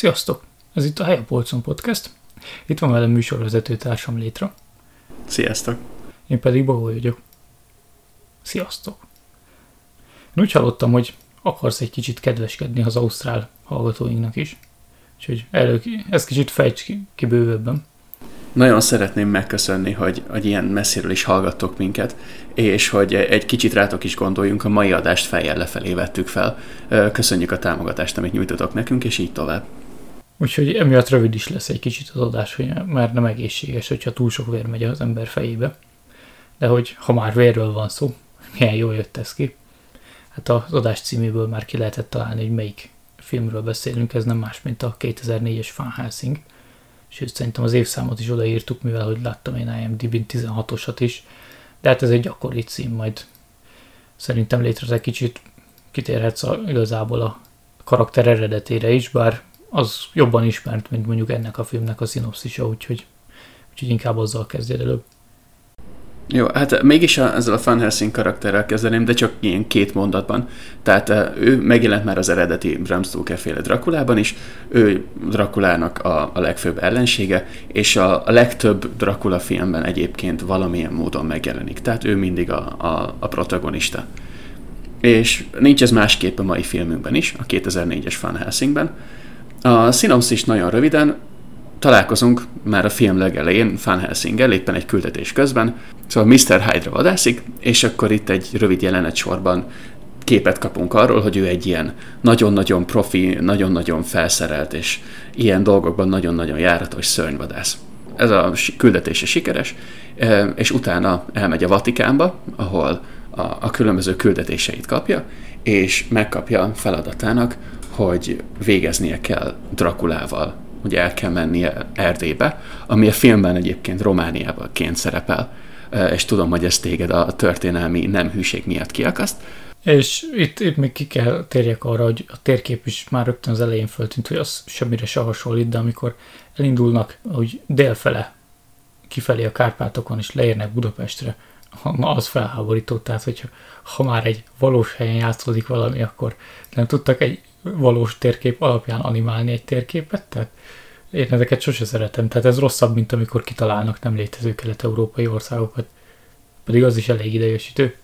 Sziasztok! Ez itt a Hely a Polcon Podcast. Itt van velem műsorvezető társam Létra. Sziasztok! Én pedig Bagoly vagyok. Sziasztok! Én úgy hallottam, hogy akarsz egy kicsit kedveskedni az ausztrál hallgatóinknak is. Úgyhogy elő, ezt kicsit fejts ki, ki bővebben. Nagyon szeretném megköszönni, hogy, hogy ilyen messziről is hallgattok minket, és hogy egy kicsit rátok is gondoljunk, a mai adást fejjel lefelé vettük fel. Köszönjük a támogatást, amit nyújtotok nekünk, és így tovább. Úgyhogy emiatt rövid is lesz egy kicsit az adás, hogy már nem egészséges, hogyha túl sok vér megy az ember fejébe. De hogy ha már vérről van szó, milyen jól jött ez ki. Hát az adás címéből már ki lehetett találni, hogy melyik filmről beszélünk, ez nem más, mint a 2004-es Van Helsing. Sőt, szerintem az évszámot is odaírtuk, mivel hogy láttam én IMDb-n 16-osat is. De hát ez egy gyakori cím, majd szerintem létre egy kicsit kitérhetsz a, igazából a karakter eredetére is, bár az jobban ismert, mint mondjuk ennek a filmnek a szinopszisa, úgyhogy, úgyhogy inkább azzal kezdjed előbb. Jó, hát mégis a, ezzel a Van Helsing karakterrel kezdeném, de csak ilyen két mondatban. Tehát ő megjelent már az eredeti Bram Stoker féle Drakulában is, ő Drakulának a, a legfőbb ellensége, és a, a legtöbb Drakula filmben egyébként valamilyen módon megjelenik. Tehát ő mindig a, a, a protagonista. És nincs ez másképp a mai filmünkben is, a 2004-es Van Helsingben. A szinopszis nagyon röviden, találkozunk már a film legelején Van Helsingel, éppen egy küldetés közben, szóval Mr. Hyde-ra vadászik, és akkor itt egy rövid jelenet sorban képet kapunk arról, hogy ő egy ilyen nagyon-nagyon profi, nagyon-nagyon felszerelt, és ilyen dolgokban nagyon-nagyon járatos szörnyvadász. Ez a küldetése sikeres, e, és utána elmegy a Vatikánba, ahol a, a különböző küldetéseit kapja, és megkapja feladatának, hogy végeznie kell Drakulával hogy el kell mennie Erdélybe, ami a filmben egyébként Romániában ként szerepel, és tudom, hogy ez téged a történelmi nem hűség miatt kiakaszt. És itt, itt még ki kell térjek arra, hogy a térkép is már rögtön az elején föltűnt, hogy az semmire se hasonlít, de amikor elindulnak, hogy délfele, kifelé a Kárpátokon, és leérnek Budapestre, na az felháborító, tehát hogyha ha már egy valós helyen játszódik valami, akkor nem tudtak egy valós térkép alapján animálni egy térképet, tehát én ezeket sose szeretem, tehát ez rosszabb, mint amikor kitalálnak nem létező kelet-európai országokat, pedig az is elég idegesítő.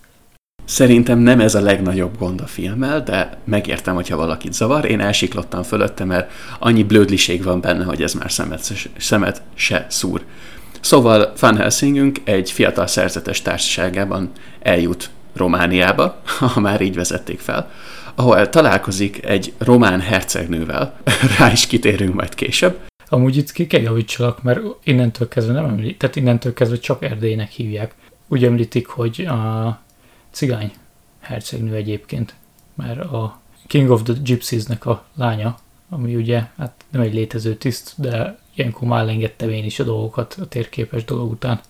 Szerintem nem ez a legnagyobb gond a filmmel, de megértem, hogyha valakit zavar. Én elsiklottam fölötte, mert annyi blödliség van benne, hogy ez már szemet, szemet se szúr. Szóval Van Helsingünk egy fiatal szerzetes társaságában eljut Romániába, ha már így vezették fel, ahol találkozik egy román hercegnővel, rá is kitérünk majd később. Amúgy itt ki kell javítsalak, mert innentől kezdve nem említ, tehát innentől kezdve csak Erdélynek hívják. Úgy említik, hogy a cigány hercegnő egyébként, mert a King of the Gypsies-nek a lánya, ami ugye hát nem egy létező tiszt, de ilyenkor már engedtem én is a dolgokat a térképes dolog után.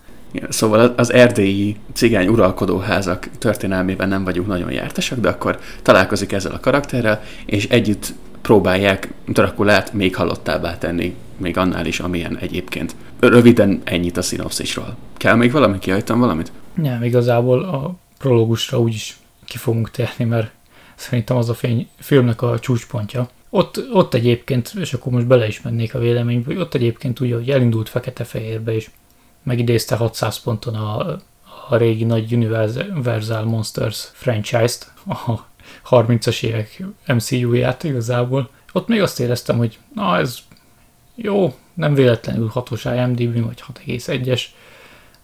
Szóval az erdélyi cigány uralkodóházak történelmében nem vagyunk nagyon jártasak, de akkor találkozik ezzel a karakterrel, és együtt próbálják Drakulát még halottábbá tenni, még annál is, amilyen egyébként. Röviden ennyit a szinopszisról. Kell még valami? Kihagytam valamit? Nem, igazából a prológusra úgyis ki fogunk térni, mert szerintem az a fény, filmnek a csúcspontja. Ott, ott egyébként, és akkor most bele is mennék a véleménybe, hogy ott egyébként ugye, hogy elindult fekete-fehérbe, és megidézte 600 ponton a, a régi nagy Universal Monsters franchise-t, a 30-as évek MCU-ját igazából. Ott még azt éreztem, hogy na ez jó, nem véletlenül 6-os IMDb, vagy 6,1-es,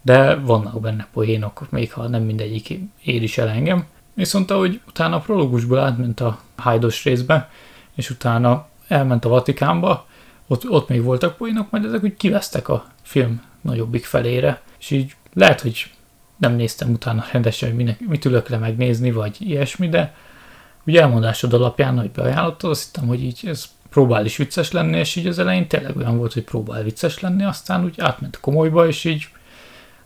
de vannak benne poénok, még ha nem mindegyik ér is el engem. Viszont ahogy utána a prológusból átment a Hyde-os részbe, és utána elment a Vatikánba, ott, ott még voltak poénok, majd ezek úgy kivesztek a film nagyobbik felére, és így lehet, hogy nem néztem utána rendesen, hogy minek, mit ülök le megnézni, vagy ilyesmi, de ugye elmondásod alapján, hogy beajánlottad, azt hittem, hogy így ez próbál is vicces lenni, és így az elején tényleg olyan volt, hogy próbál vicces lenni, aztán úgy átment komolyba, és így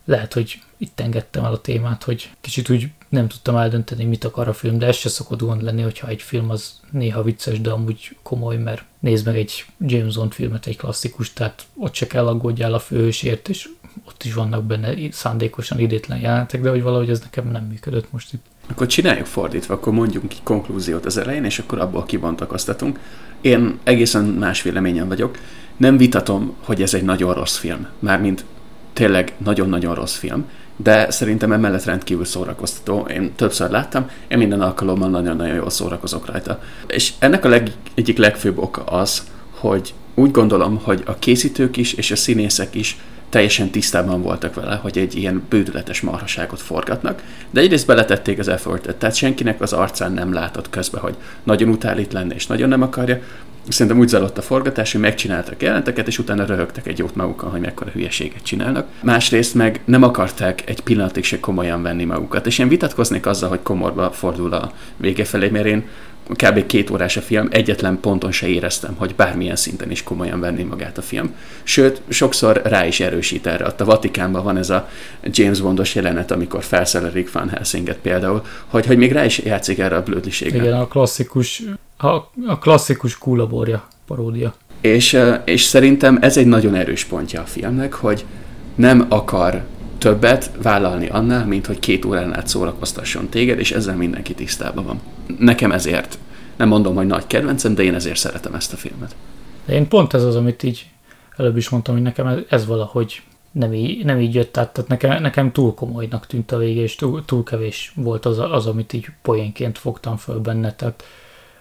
lehet, hogy itt engedtem el a témát, hogy kicsit úgy nem tudtam eldönteni, mit akar a film, de ez se szokott gond lenni, hogyha egy film az néha vicces, de amúgy komoly, mert nézd meg egy James Bond filmet, egy klasszikus, tehát ott se kell aggódjál a főhősért, és ott is vannak benne szándékosan idétlen jelentek, de hogy valahogy ez nekem nem működött most itt. Akkor csináljuk fordítva, akkor mondjunk ki konklúziót az elején, és akkor abból kibontakoztatunk. Én egészen más véleményen vagyok. Nem vitatom, hogy ez egy nagyon rossz film. Mármint tényleg nagyon-nagyon rossz film, de szerintem emellett rendkívül szórakoztató. Én többször láttam, én minden alkalommal nagyon-nagyon jól szórakozok rajta. És ennek a leg, egyik legfőbb oka az, hogy úgy gondolom, hogy a készítők is és a színészek is teljesen tisztában voltak vele, hogy egy ilyen bődületes marhaságot forgatnak, de egyrészt beletették az effortet, tehát senkinek az arcán nem látott közbe, hogy nagyon utálít lenne és nagyon nem akarja, Szerintem úgy zajlott a forgatás, hogy megcsináltak jelenteket, és utána röhögtek egy jót magukon, hogy mekkora hülyeséget csinálnak. Másrészt meg nem akarták egy pillanatig se komolyan venni magukat. És én vitatkoznék azzal, hogy komorba fordul a vége felé, mert én kb. két órás a film, egyetlen ponton se éreztem, hogy bármilyen szinten is komolyan venni magát a film. Sőt, sokszor rá is erősít erre. Ott a Vatikánban van ez a James Bondos jelenet, amikor felszerelik Van Helsinget például, hogy, hogy még rá is játszik erre a blödliségre. Igen, a klasszikus, a, a klasszikus kulaborja paródia. És, és szerintem ez egy nagyon erős pontja a filmnek, hogy nem akar többet vállalni annál, mint hogy két órán át szórakoztasson téged, és ezzel mindenki tisztában van. Nekem ezért, nem mondom, hogy nagy kedvencem, de én ezért szeretem ezt a filmet. De én pont ez az, amit így előbb is mondtam, hogy nekem ez, ez valahogy nem így, nem így jött át, tehát nekem, nekem túl komolynak tűnt a vége, és túl, túl kevés volt az, az, amit így poénként fogtam föl benne, tehát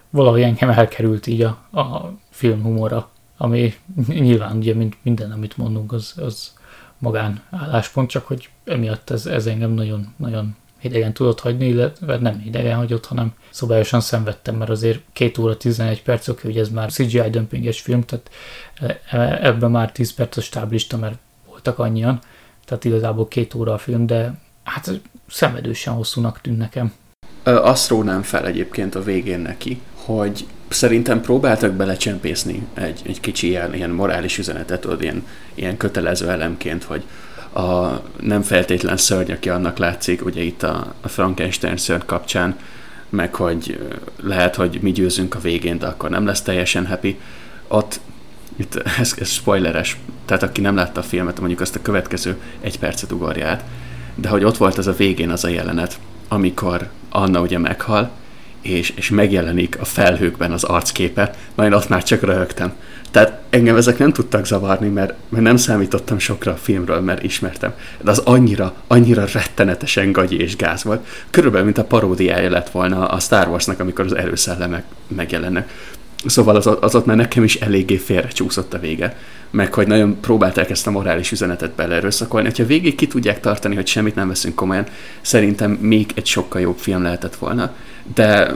valahogy engem elkerült így a, a film humora, ami nyilván ugye mind, minden, amit mondunk, az, az magán álláspont, csak hogy emiatt ez, ez engem nagyon, nagyon idegen tudott hagyni, illetve nem idegen hagyott, hanem szobályosan szenvedtem, mert azért 2 óra 11 perc, oké, hogy ez már CGI dömpinges film, tehát e, ebben már 10 perc a stáblista, mert voltak annyian, tehát igazából két óra a film, de hát szenvedősen hosszúnak tűnt nekem. Azt rónám fel egyébként a végén neki, hogy szerintem próbáltak belecsempészni egy, egy kicsi ilyen, ilyen morális üzenetet, ott ilyen, ilyen kötelező elemként, hogy a nem feltétlen szörny, aki annak látszik, ugye itt a, a Frankenstein szörny kapcsán, meg hogy lehet, hogy mi győzünk a végén, de akkor nem lesz teljesen happy. Ott, itt, ez, ez spoileres, tehát aki nem látta a filmet, mondjuk azt a következő egy percet ugorja át, de hogy ott volt az a végén az a jelenet, amikor Anna ugye meghal, és, és megjelenik a felhőkben az arcképe, na én ott már csak röhögtem. Tehát engem ezek nem tudtak zavarni, mert, mert nem számítottam sokra a filmről, mert ismertem. De az annyira, annyira rettenetesen gagyi és gáz volt. Körülbelül, mint a paródiája lett volna a Star Warsnak, amikor az erőszellemek megjelennek. Szóval az, az ott már nekem is eléggé félrecsúszott a vége. Meg hogy nagyon próbálták ezt a morális üzenetet beleerőszakolni. Ha végig ki tudják tartani, hogy semmit nem veszünk komolyan, szerintem még egy sokkal jobb film lehetett volna. De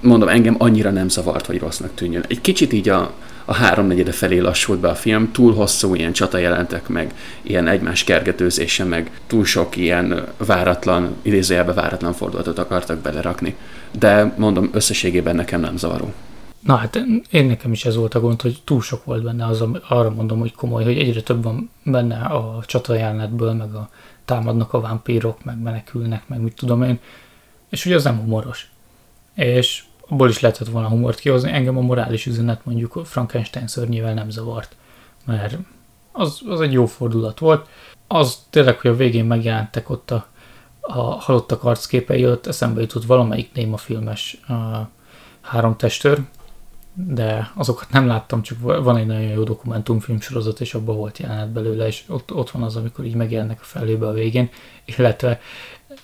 mondom, engem annyira nem zavart, hogy rossznak tűnjön. Egy kicsit így a, a háromnegyede felé lassult be a film, túl hosszú ilyen csata jelentek meg, ilyen egymás kergetőzése, meg túl sok ilyen váratlan, idézőjelbe váratlan fordulatot akartak belerakni. De mondom, összességében nekem nem zavaró. Na hát én nekem is ez volt a gond, hogy túl sok volt benne, az, arra mondom, hogy komoly, hogy egyre több van benne a csatajelenetből, meg a támadnak a vámpírok, meg menekülnek, meg mit tudom én, és ugye az nem humoros. És abból is lehetett volna humort kihozni, engem a morális üzenet mondjuk Frankenstein szörnyével nem zavart, mert az, az egy jó fordulat volt. Az tényleg, hogy a végén megjelentek ott a, a halottak arcképei, ott eszembe jutott valamelyik néma filmes három testőr, de azokat nem láttam, csak van egy nagyon jó dokumentumfilm sorozat, és abban volt jelenet belőle, és ott, ott van az, amikor így megjelennek a felőbe a végén, illetve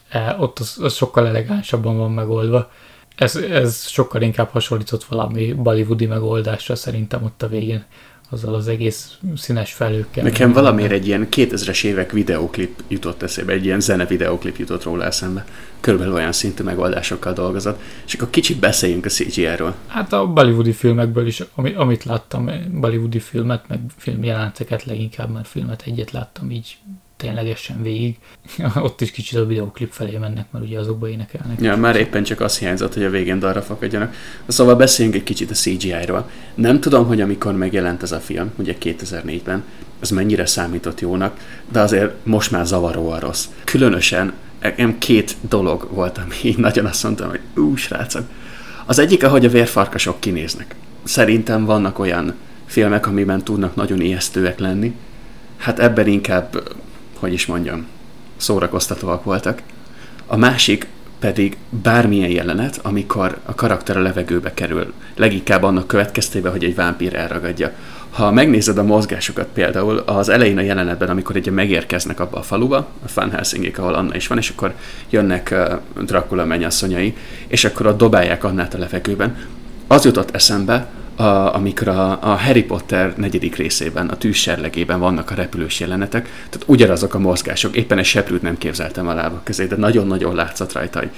e, ott az, az sokkal elegánsabban van megoldva. Ez, ez sokkal inkább hasonlított valami bollywoodi megoldásra szerintem ott a végén azzal az egész színes felőkkel. Nekem valamiért egy ilyen 2000-es évek videóklip jutott eszébe, egy ilyen zene videóklip jutott róla eszembe. Körülbelül olyan szintű megoldásokkal dolgozott. És akkor kicsit beszéljünk a CGI-ről. Hát a bollywoodi filmekből is, amit láttam, bollywoodi filmet, meg filmjelenteket leginkább, mert filmet egyet láttam így ténylegesen végig. Ott is kicsit a videoklip felé mennek, mert ugye azokba énekelnek. Ja, már éppen csak az hiányzott, hogy a végén darra fakadjanak. Szóval beszéljünk egy kicsit a CGI-ról. Nem tudom, hogy amikor megjelent ez a film, ugye 2004-ben, ez mennyire számított jónak, de azért most már zavaróan rossz. Különösen nekem két dolog volt, ami nagyon azt mondtam, hogy ú, srácok. Az egyik, ahogy a vérfarkasok kinéznek. Szerintem vannak olyan filmek, amiben tudnak nagyon ijesztőek lenni. Hát ebben inkább, hogy is mondjam, szórakoztatóak voltak. A másik pedig bármilyen jelenet, amikor a karakter a levegőbe kerül, leginkább annak következtében, hogy egy vámpír elragadja. Ha megnézed a mozgásokat például, az elején a jelenetben, amikor egy megérkeznek abba a faluba, a Van Helsingék, ahol Anna is van, és akkor jönnek Dracula mennyasszonyai, és akkor ott dobálják Annát a levegőben, az jutott eszembe, a, amikor a, a Harry Potter negyedik részében, a tűzserlegében vannak a repülős jelenetek, tehát ugyanazok a mozgások, éppen egy seprűt nem képzeltem a lábak közé, de nagyon-nagyon látszott rajta, hogy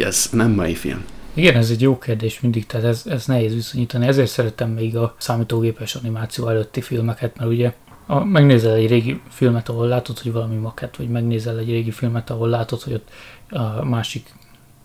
ez nem mai film. Igen, ez egy jó kérdés mindig, tehát ez, ez nehéz viszonyítani. Ezért szeretem még a számítógépes animáció előtti filmeket, mert ugye a, megnézel egy régi filmet, ahol látod, hogy valami makett, vagy megnézel egy régi filmet, ahol látod, hogy ott a másik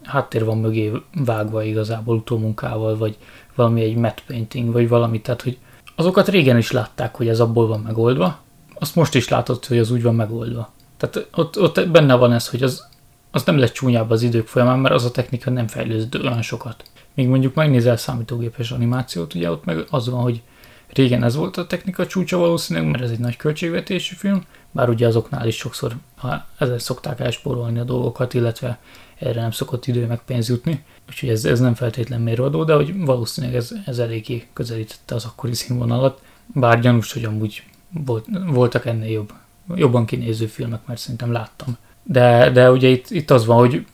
háttér van mögé vágva igazából utómunkával, vagy valami egy matte painting, vagy valami, tehát hogy azokat régen is látták, hogy ez abból van megoldva, azt most is látod, hogy az úgy van megoldva. Tehát ott, ott benne van ez, hogy az, az nem lett csúnyább az idők folyamán, mert az a technika nem fejlődött olyan sokat. Még mondjuk megnézel számítógépes animációt, ugye ott meg az van, hogy régen ez volt a technika csúcsa valószínűleg, mert ez egy nagy költségvetésű film, bár ugye azoknál is sokszor ha ezzel szokták elspórolni a dolgokat, illetve erre nem szokott idő meg pénz jutni, úgyhogy ez, ez nem feltétlen mérvadó, de hogy valószínűleg ez, ez eléggé közelítette az akkori színvonalat, bár gyanús, hogy amúgy volt, voltak ennél jobb, jobban kinéző filmek, mert szerintem láttam. De, de ugye itt, itt az van, hogy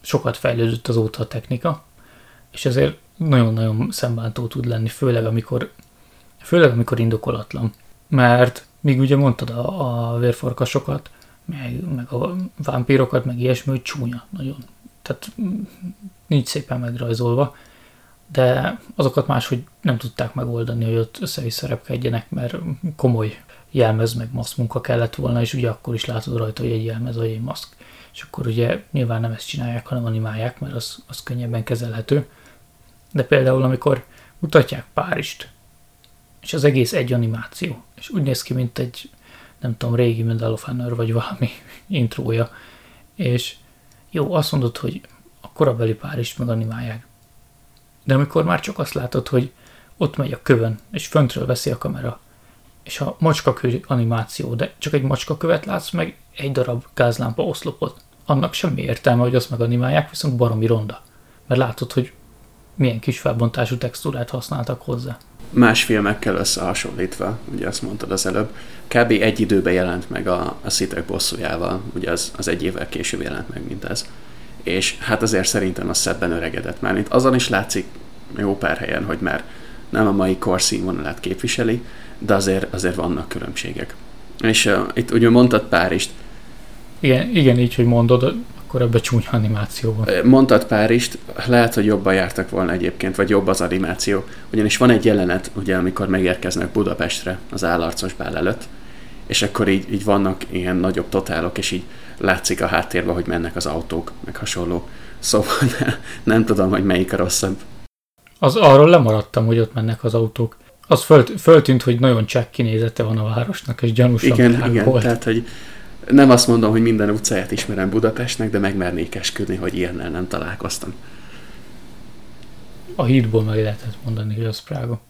sokat fejlődött azóta a technika, és ezért nagyon-nagyon szembántó tud lenni, főleg amikor, főleg amikor indokolatlan. Mert míg ugye mondtad a, a vérfarkasokat, meg, meg a vámpírokat, meg ilyesmi, hogy csúnya nagyon. Tehát nincs szépen megrajzolva, de azokat máshogy nem tudták megoldani, hogy ott össze-vissza repkedjenek, mert komoly jelmez meg maszk munka kellett volna, és ugye akkor is látod rajta, hogy egy jelmez vagy egy maszk. És akkor ugye nyilván nem ezt csinálják, hanem animálják, mert az, az könnyebben kezelhető. De például, amikor mutatják Párizst, és az egész egy animáció, és úgy néz ki, mint egy nem tudom, régi Medal of Honor, vagy valami intrója, és jó, azt mondod, hogy a korabeli pár is meganimálják. De amikor már csak azt látod, hogy ott megy a kövön, és föntről veszi a kamera, és a macskakő animáció, de csak egy macskakövet látsz, meg egy darab gázlámpa oszlopot, annak semmi értelme, hogy azt meganimálják, viszont baromi ronda. Mert látod, hogy milyen kis felbontású textúrát használtak hozzá más filmekkel összehasonlítva, ugye azt mondtad az előbb, kb. egy időben jelent meg a, a Szitek bosszújával, ugye az, az egy évvel később jelent meg, mint ez. És hát azért szerintem az szebben öregedett már. Itt azon is látszik jó pár helyen, hogy már nem a mai kor színvonalát képviseli, de azért, azért vannak különbségek. És uh, itt ugye mondtad Párizst. Igen, igen, így, hogy mondod, akkor ebbe csúnya animáció van. Mondtad Párizst, lehet, hogy jobban jártak volna egyébként, vagy jobb az animáció. Ugyanis van egy jelenet, ugye, amikor megérkeznek Budapestre az állarcos bál előtt, és akkor így, így vannak ilyen nagyobb totálok, és így látszik a háttérben, hogy mennek az autók, meg hasonló. Szóval ne, nem tudom, hogy melyik a rosszabb. Az arról lemaradtam, hogy ott mennek az autók. Az föl, föltűnt, hogy nagyon csekk kinézete van a városnak, és gyanúsan Igen, igen, volt. tehát, hogy nem azt mondom, hogy minden utcáját ismerem Budapestnek, de megmernék esküdni, hogy ilyennel nem találkoztam. A hídból meg lehetett mondani, hogy az Prága.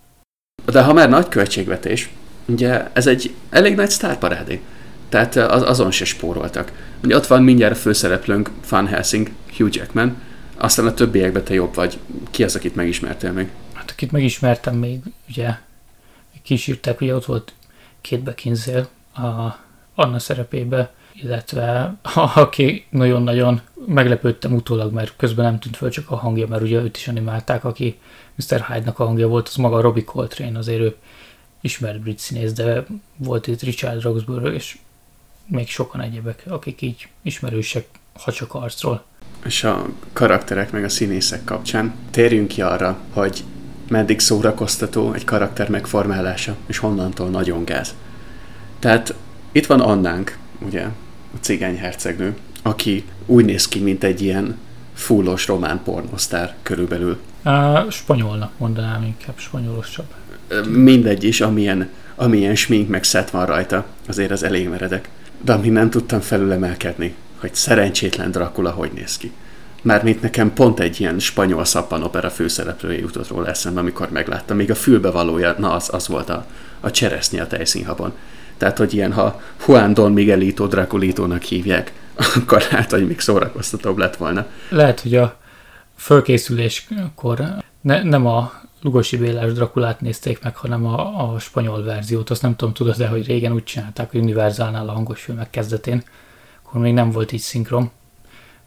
De ha már nagy költségvetés, ugye ez egy elég nagy sztárparádé. Tehát az, azon se spóroltak. Ugye ott van mindjárt a főszereplőnk, Van Helsing, Hugh Jackman, aztán a többiekben te jobb vagy. Ki az, akit megismertél még? Hát akit megismertem még, ugye kísírták, ugye ott volt két Beckinsale, a Anna szerepébe, illetve aki nagyon-nagyon meglepődtem utólag, mert közben nem tűnt föl csak a hangja, mert ugye őt is animálták, aki Mr. Hyde-nak a hangja volt, az maga Robbie Coltrane, azért ő ismert brit színész, de volt itt Richard Roxburgh, és még sokan egyebek, akik így ismerősek, ha csak arcról. És a karakterek meg a színészek kapcsán térjünk ki arra, hogy meddig szórakoztató egy karakter megformálása, és honnantól nagyon gáz. Tehát itt van Annánk, ugye, a cigány hercegnő, aki úgy néz ki, mint egy ilyen fullos román pornosztár körülbelül. Uh, spanyolnak mondanám inkább, spanyolosabb. Mindegy is, amilyen, amilyen smink meg szett van rajta, azért az elég meredek. De ami nem tudtam felülemelkedni, hogy szerencsétlen Dracula hogy néz ki. Mármint nekem pont egy ilyen spanyol szappanopera főszereplője jutott róla eszembe, amikor megláttam. Még a fülbevalója, na az, az volt a, a cseresznye a tejszínhabon. Tehát, hogy ilyen, ha Juan Don Miguelito Draculito-nak hívják, akkor hát, hogy még szórakoztatóbb lett volna. Lehet, hogy a fölkészüléskor ne, nem a Lugosi Bélás Drakulát nézték meg, hanem a, a spanyol verziót. Azt nem tudom, tudod de hogy régen úgy csinálták, hogy Universalnál a hangos filmek kezdetén, akkor még nem volt így szinkron.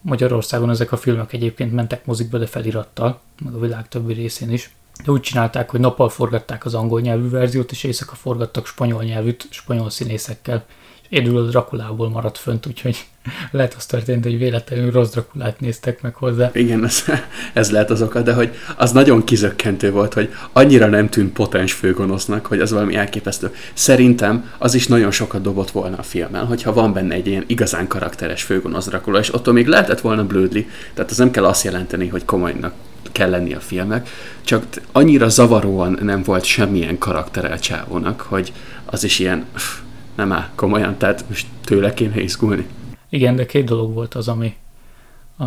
Magyarországon ezek a filmek egyébként mentek mozikba, de felirattal, meg a világ többi részén is. De úgy csinálták, hogy nappal forgatták az angol nyelvű verziót, és éjszaka forgattak spanyol nyelvűt, spanyol színészekkel. Egyedül a Drakulából maradt fönt, úgyhogy lehet az történt, hogy véletlenül rossz Drakulát néztek meg hozzá. Igen, ez, ez lehet az oka, de hogy az nagyon kizökkentő volt, hogy annyira nem tűnt potens főgonosznak, hogy az valami elképesztő. Szerintem az is nagyon sokat dobott volna a filmen, hogyha van benne egy ilyen igazán karakteres főgonosz Dracula, és attól még lehetett volna blödli, tehát az nem kell azt jelenteni, hogy komolynak kell lenni a filmek, csak annyira zavaróan nem volt semmilyen karakterel csávónak, hogy az is ilyen, nem áll komolyan, tehát most tőle kéne izgulni. Igen, de két dolog volt az, ami a,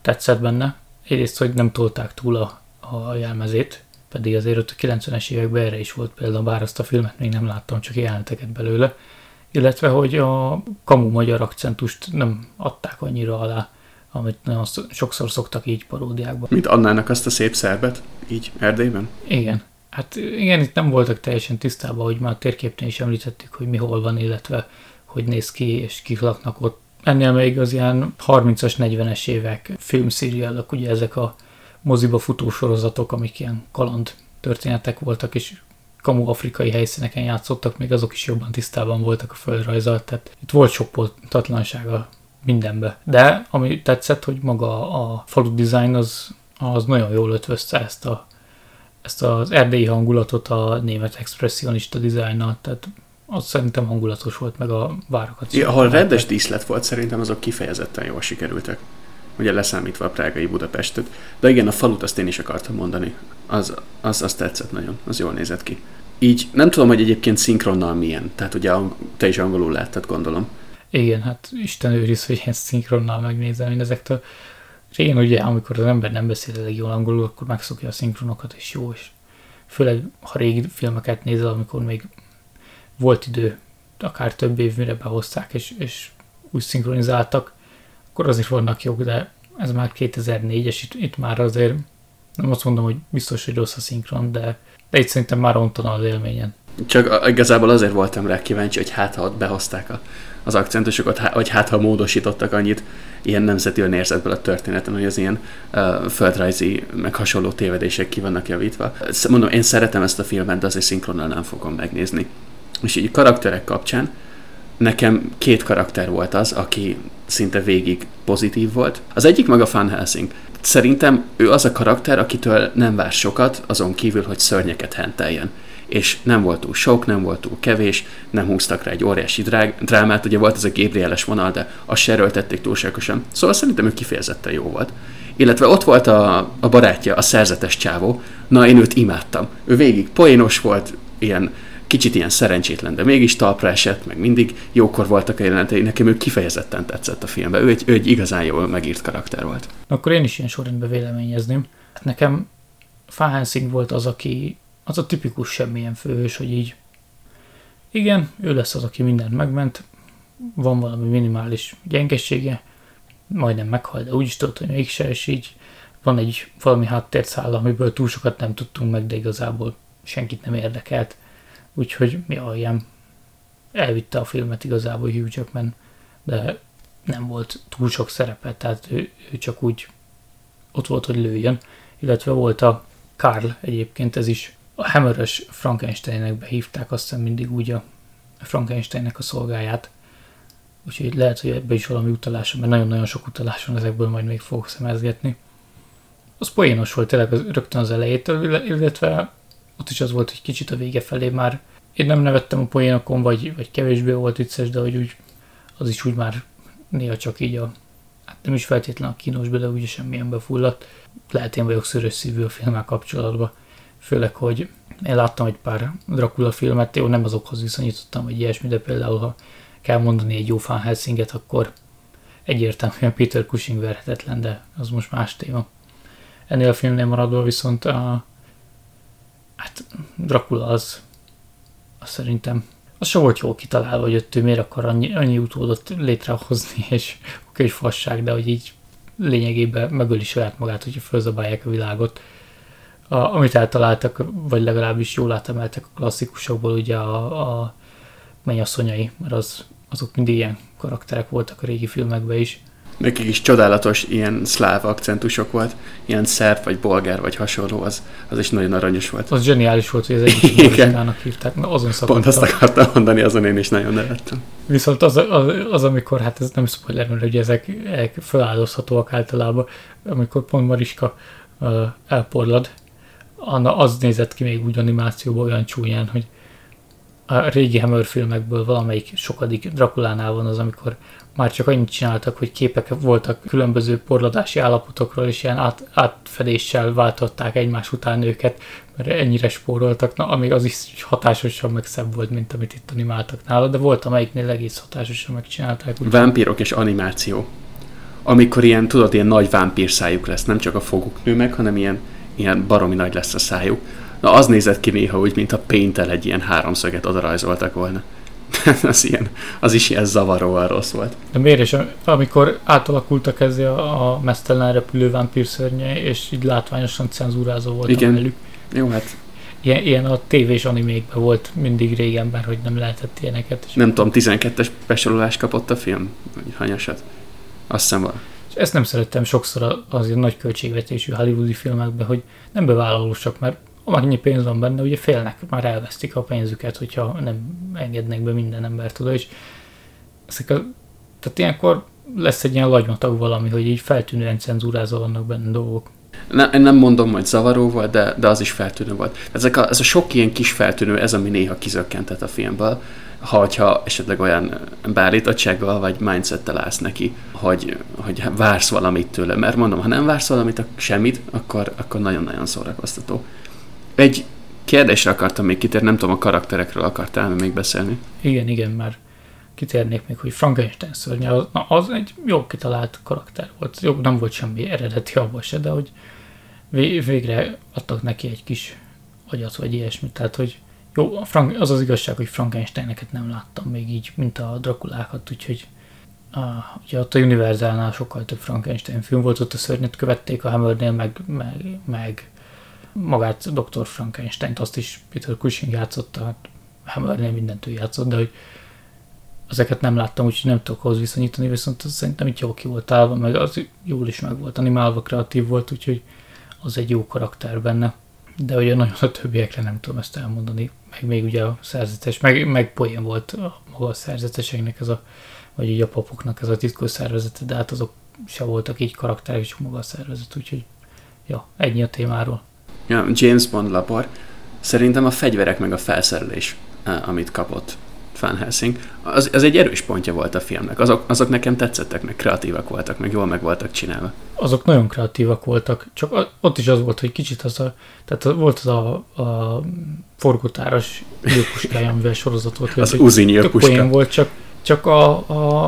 tetszett benne. Egyrészt, hogy nem tolták túl a, a jelmezét, pedig azért ott a 90-es években erre is volt például, bár azt a filmet még nem láttam, csak jelenteket belőle. Illetve, hogy a kamu magyar akcentust nem adták annyira alá, amit nagyon sokszor szoktak így paródiákban. Mint Annának azt a szép szerbet, így Erdélyben? Igen. Hát igen, itt nem voltak teljesen tisztában, hogy már a térképnél is említettük, hogy mi hol van, illetve hogy néz ki, és kik laknak ott. Ennél még az ilyen 30-as, 40-es évek filmszíriálok, ugye ezek a moziba futó sorozatok, amik ilyen kaland történetek voltak, és kamu afrikai helyszíneken játszottak, még azok is jobban tisztában voltak a földrajzal, tehát itt volt sok pontatlansága mindenbe. De ami tetszett, hogy maga a falu design az, az nagyon jól ötvözte ezt, a, ezt az erdélyi hangulatot a német expressionista dizájnnal, tehát az szerintem hangulatos volt, meg a várokat. Ja, ahol rendes díszlet volt, szerintem azok kifejezetten jól sikerültek. Ugye leszámítva a prágai Budapestet. De igen, a falut azt én is akartam mondani. Az, az, az tetszett nagyon, az jól nézett ki. Így nem tudom, hogy egyébként szinkronnal milyen. Tehát ugye te is angolul láttad, gondolom. Igen, hát Isten őriz, hogy ezt szinkronnal megnézem én ezektől. Régen ugye, amikor az ember nem beszél elég jól angolul, akkor megszokja a szinkronokat, és jó, és főleg, ha régi filmeket nézel, amikor még volt idő, akár több év, mire behozták, és, és úgy szinkronizáltak, akkor azért vannak jók, de ez már 2004-es, itt, itt már azért nem azt mondom, hogy biztos, hogy rossz a szinkron, de, de itt szerintem már ontan az élményen. Csak igazából azért voltam rá kíváncsi, hogy hát ha ott behozták a, az akcentusokat, vagy hát ha módosítottak annyit ilyen nemzeti önérzetből a történeten, hogy az ilyen uh, földrajzi, meg hasonló tévedések ki vannak javítva. Mondom, én szeretem ezt a filmet, de azért szinkronnal nem fogom megnézni. És így karakterek kapcsán nekem két karakter volt az, aki szinte végig pozitív volt. Az egyik maga Van Helsing. Szerintem ő az a karakter, akitől nem vár sokat, azon kívül, hogy szörnyeket henteljen és nem volt túl sok, nem volt túl kevés, nem húztak rá egy óriási drág, drámát, ugye volt ez a Gabrieles vonal, de azt se erőltették túlságosan. Szóval szerintem ő kifejezetten jó volt. Illetve ott volt a, a barátja, a szerzetes csávó, na én őt imádtam. Ő végig poénos volt, ilyen kicsit ilyen szerencsétlen, de mégis talpra esett, meg mindig jókor voltak a jelenetei, nekem ő kifejezetten tetszett a filmben. Ő egy, ő egy igazán jól megírt karakter volt. Akkor én is ilyen sorrendben véleményezném. Nekem Fahensing volt az, aki az a tipikus semmilyen főhős, hogy így igen, ő lesz az, aki mindent megment, van valami minimális gyengessége, majdnem meghal, de úgyis tudod, hogy mégse, és így van egy valami háttérszála, amiből túl sokat nem tudtunk meg, de igazából senkit nem érdekelt. Úgyhogy mi alján elvitte a filmet igazából Hugh Jackman, de nem volt túl sok szerepe, tehát ő, ő csak úgy ott volt, hogy lőjön. Illetve volt a Karl egyébként, ez is a Hammerös Frankensteinnek behívták, azt hiszem mindig úgy a Frankensteinnek a szolgáját. Úgyhogy lehet, hogy ebbe is valami utalás, mert nagyon-nagyon sok utalás van, ezekből majd még fogok szemezgetni. Az poénos volt tényleg az, rögtön az elejétől, illetve ott is az volt, hogy kicsit a vége felé már én nem nevettem a poénokon, vagy, vagy kevésbé volt vicces, de hogy úgy az is úgy már néha csak így a, hát nem is feltétlenül a kínosba, de úgyis semmilyen befulladt. Lehet én vagyok szörös szívű a filmmel kapcsolatban. Főleg, hogy én láttam egy pár Dracula filmet, jó, nem azokhoz viszonyítottam, hogy ilyesmi, de például, ha kell mondani egy jó Fan Helsinget, akkor egyértelműen Peter Cushing verhetetlen, de az most más téma. Ennél a filmnél maradva viszont a, hát Dracula az, az szerintem az se volt jól kitalálva, hogy ő miért akar annyi, annyi utódot létrehozni, és oké, hogy fasság, de hogy így lényegében megöli saját magát, hogyha fölzabálják a világot. A, amit eltaláltak, vagy legalábbis jól átemeltek a klasszikusokból, ugye a, a mennyasszonyai, mert az, azok mindig ilyen karakterek voltak a régi filmekben is nekik is csodálatos ilyen szláv akcentusok volt, ilyen szerb, vagy bolgár, vagy hasonló, az, az is nagyon aranyos volt. Az zseniális volt, hogy az egyik hívták, na azon szakadtam. Pont azt akartam mondani, azon én is nagyon nevettem. Viszont az, az, az, amikor, hát ez nem spoiler, mert ugye ezek, ezek feláldozhatóak általában, amikor pont Mariska uh, elporlad, Anna az nézett ki még úgy animációban olyan csúnyán, hogy a régi Hammer filmekből valamelyik sokadik Drakulánál van az, amikor már csak annyit csináltak, hogy képek voltak különböző porladási állapotokról, és ilyen át, átfedéssel váltották egymás után őket, mert ennyire spóroltak, na, ami az is hatásosan meg szebb volt, mint amit itt animáltak nála, de volt amelyiknél egész hatásosan megcsinálták. Úgy Vámpírok és animáció. Amikor ilyen, tudod, ilyen nagy vámpír szájuk lesz, nem csak a foguk nő meg, hanem ilyen, ilyen baromi nagy lesz a szájuk. Na az nézett ki néha úgy, mint a paint egy ilyen háromszöget odarajzoltak volna. az, ilyen, az is ilyen zavaróan rossz volt. De miért is, amikor átalakultak ezzel a, a mesztelen repülő vámpír szörnye, és így látványosan cenzúrázó volt Igen. velük. Jó, hát Ilyen, ilyen a tévés animékben volt mindig régenben, hogy nem lehetett ilyeneket. És nem tudom, 12-es besorolást kapott a film? Vagy hanyasat? Azt hiszem van. Ezt nem szerettem sokszor az ilyen nagy költségvetésű hollywoodi filmekben, hogy nem bevállalósak, mert annyi pénz van benne, ugye félnek, már elvesztik a pénzüket, hogyha nem engednek be minden embert oda, és ezek a, tehát ilyenkor lesz egy ilyen lagymatag valami, hogy így feltűnően cenzúrázva vannak benne dolgok. Ne, én nem mondom, hogy zavaró volt, de, de az is feltűnő volt. Ezek a, ez a sok ilyen kis feltűnő, ez ami néha kizökkentett a filmből, ha, hogyha esetleg olyan beállítottsággal vagy mindsettel állsz neki, hogy, hogy vársz valamit tőle. Mert mondom, ha nem vársz valamit, semmit, akkor, akkor nagyon-nagyon szórakoztató. Egy kérdésre akartam még kitérni, nem tudom, a karakterekről akartál még beszélni. Igen, igen, már kitérnék még, hogy Frankenstein szörnye, az, na, az egy jó kitalált karakter volt. Jó, nem volt semmi eredeti abban se, de hogy végre adtak neki egy kis agyat, vagy ilyesmit. Tehát, hogy jó, Frank, az az igazság, hogy Frankensteineket nem láttam még így, mint a Drakulákat, úgyhogy a, ugye ott a Universalnál sokkal több Frankenstein film volt, ott a szörnyet követték, a Hammernél meg, meg, meg magát Dr. Frankenstein-t, azt is Peter Cushing játszotta, hát Hammernél mindent ő játszott, de hogy ezeket nem láttam, úgyhogy nem tudok ahhoz viszonyítani, viszont az szerintem itt jól ki volt állva, meg az jól is meg volt animálva, kreatív volt, úgyhogy az egy jó karakter benne. De ugye nagyon a többiekre nem tudom ezt elmondani, meg még ugye a szerzetes, meg, meg poén volt a, maga a szerzeteseknek ez a, vagy ugye a papoknak ez a titkos szervezete, de hát azok se voltak így karakterek, csak maga a szervezet, úgyhogy ja, ennyi a témáról. Ja, James Bond labor, szerintem a fegyverek meg a felszerelés, eh, amit kapott Van Helsing, az, az egy erős pontja volt a filmnek. Azok, azok nekem tetszettek, meg kreatívak voltak, meg jól meg voltak csinálva. Azok nagyon kreatívak voltak, csak ott is az volt, hogy kicsit az a, tehát volt az a, a forgótáras nyílpuskája, amivel sorozat volt. Az uzi nyílpuska. volt, csak, csak a,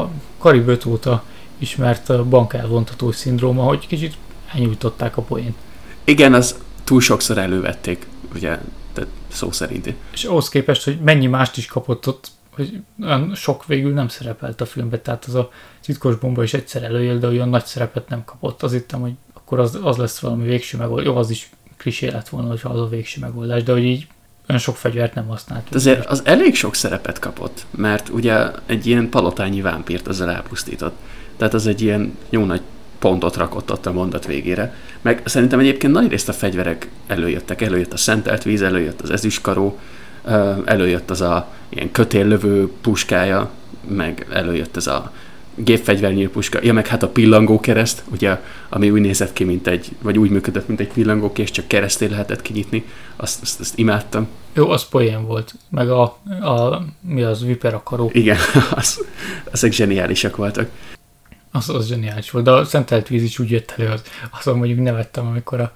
a Karib óta ismert bankelvontató szindróma, hogy kicsit elnyújtották a poént. Igen, az túl sokszor elővették, ugye, tehát szó szerint. És ahhoz képest, hogy mennyi mást is kapott ott, hogy olyan sok végül nem szerepelt a filmben, tehát az a titkos bomba is egyszer előjel, de olyan nagy szerepet nem kapott. Az hittem, hogy akkor az, az lesz valami végső megoldás. Jó, az is klisé lett volna, hogy az a végső megoldás, de hogy így olyan sok fegyvert nem használt. Azért az elég sok szerepet kapott, mert ugye egy ilyen palotányi vámpírt ezzel elpusztított. Tehát az egy ilyen jó nagy pontot rakott ott a mondat végére. Meg szerintem egyébként nagy részt a fegyverek előjöttek. Előjött a szentelt víz, előjött az ezüstkaró, előjött az a ilyen kötéllövő puskája, meg előjött ez a gépfegyvernyílpuska, ja meg hát a pillangó kereszt, ugye, ami úgy nézett ki, mint egy, vagy úgy működött, mint egy pillangókés, csak kereszté lehetett kinyitni, azt, azt, azt imádtam. Jó, az poén volt, meg a, a mi az, viper akaró. Igen, az, azok zseniálisak voltak. Az, az zseniális volt, de a szentelt víz is úgy jött elő, az, azon mondjuk nevettem, amikor a,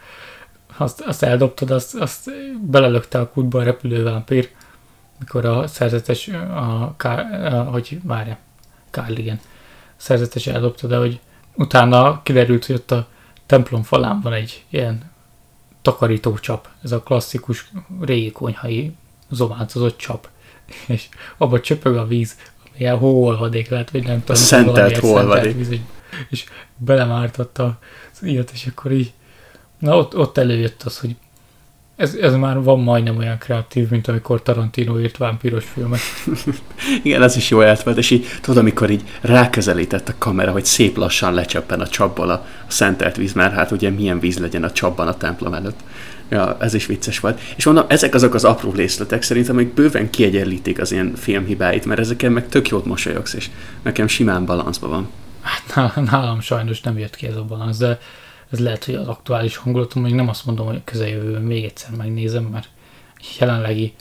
azt, azt eldobtad, azt, azt belelökte a kútba a repülővámpír, mikor a szerzetes, a, a, a hogy várja, Kyle, igen, szerzetes eldobta, de hogy utána kiderült, hogy ott a templom falán van egy ilyen takarítócsap, ez a klasszikus régi konyhai zománcozott csap, és abba csöpög a víz, ilyen hóolvadék lehet, vagy nem tudom. Szentelt hóolvadék. Víz, és belemártotta az ilyet, és akkor így, na ott, ott előjött az, hogy ez, ez már van majdnem olyan kreatív, mint amikor Tarantino írt vámpíros filmet. Igen, ez is jó volt, és így tudod, amikor így ráközelített a kamera, hogy szép lassan lecseppen a csapból a, a szentelt víz, mert hát ugye milyen víz legyen a csapban a templom előtt. Ja, ez is vicces volt. És mondom, ezek azok az apró részletek szerintem, amik bőven kiegyenlítik az ilyen filmhibáit, mert ezeken meg tök jót mosolyogsz, és nekem simán balanszban van. Hát nálam sajnos nem jött ki ez a balansz, de ez lehet, hogy az aktuális hangulatom, még nem azt mondom, hogy közeljövőben még egyszer megnézem, mert jelenlegi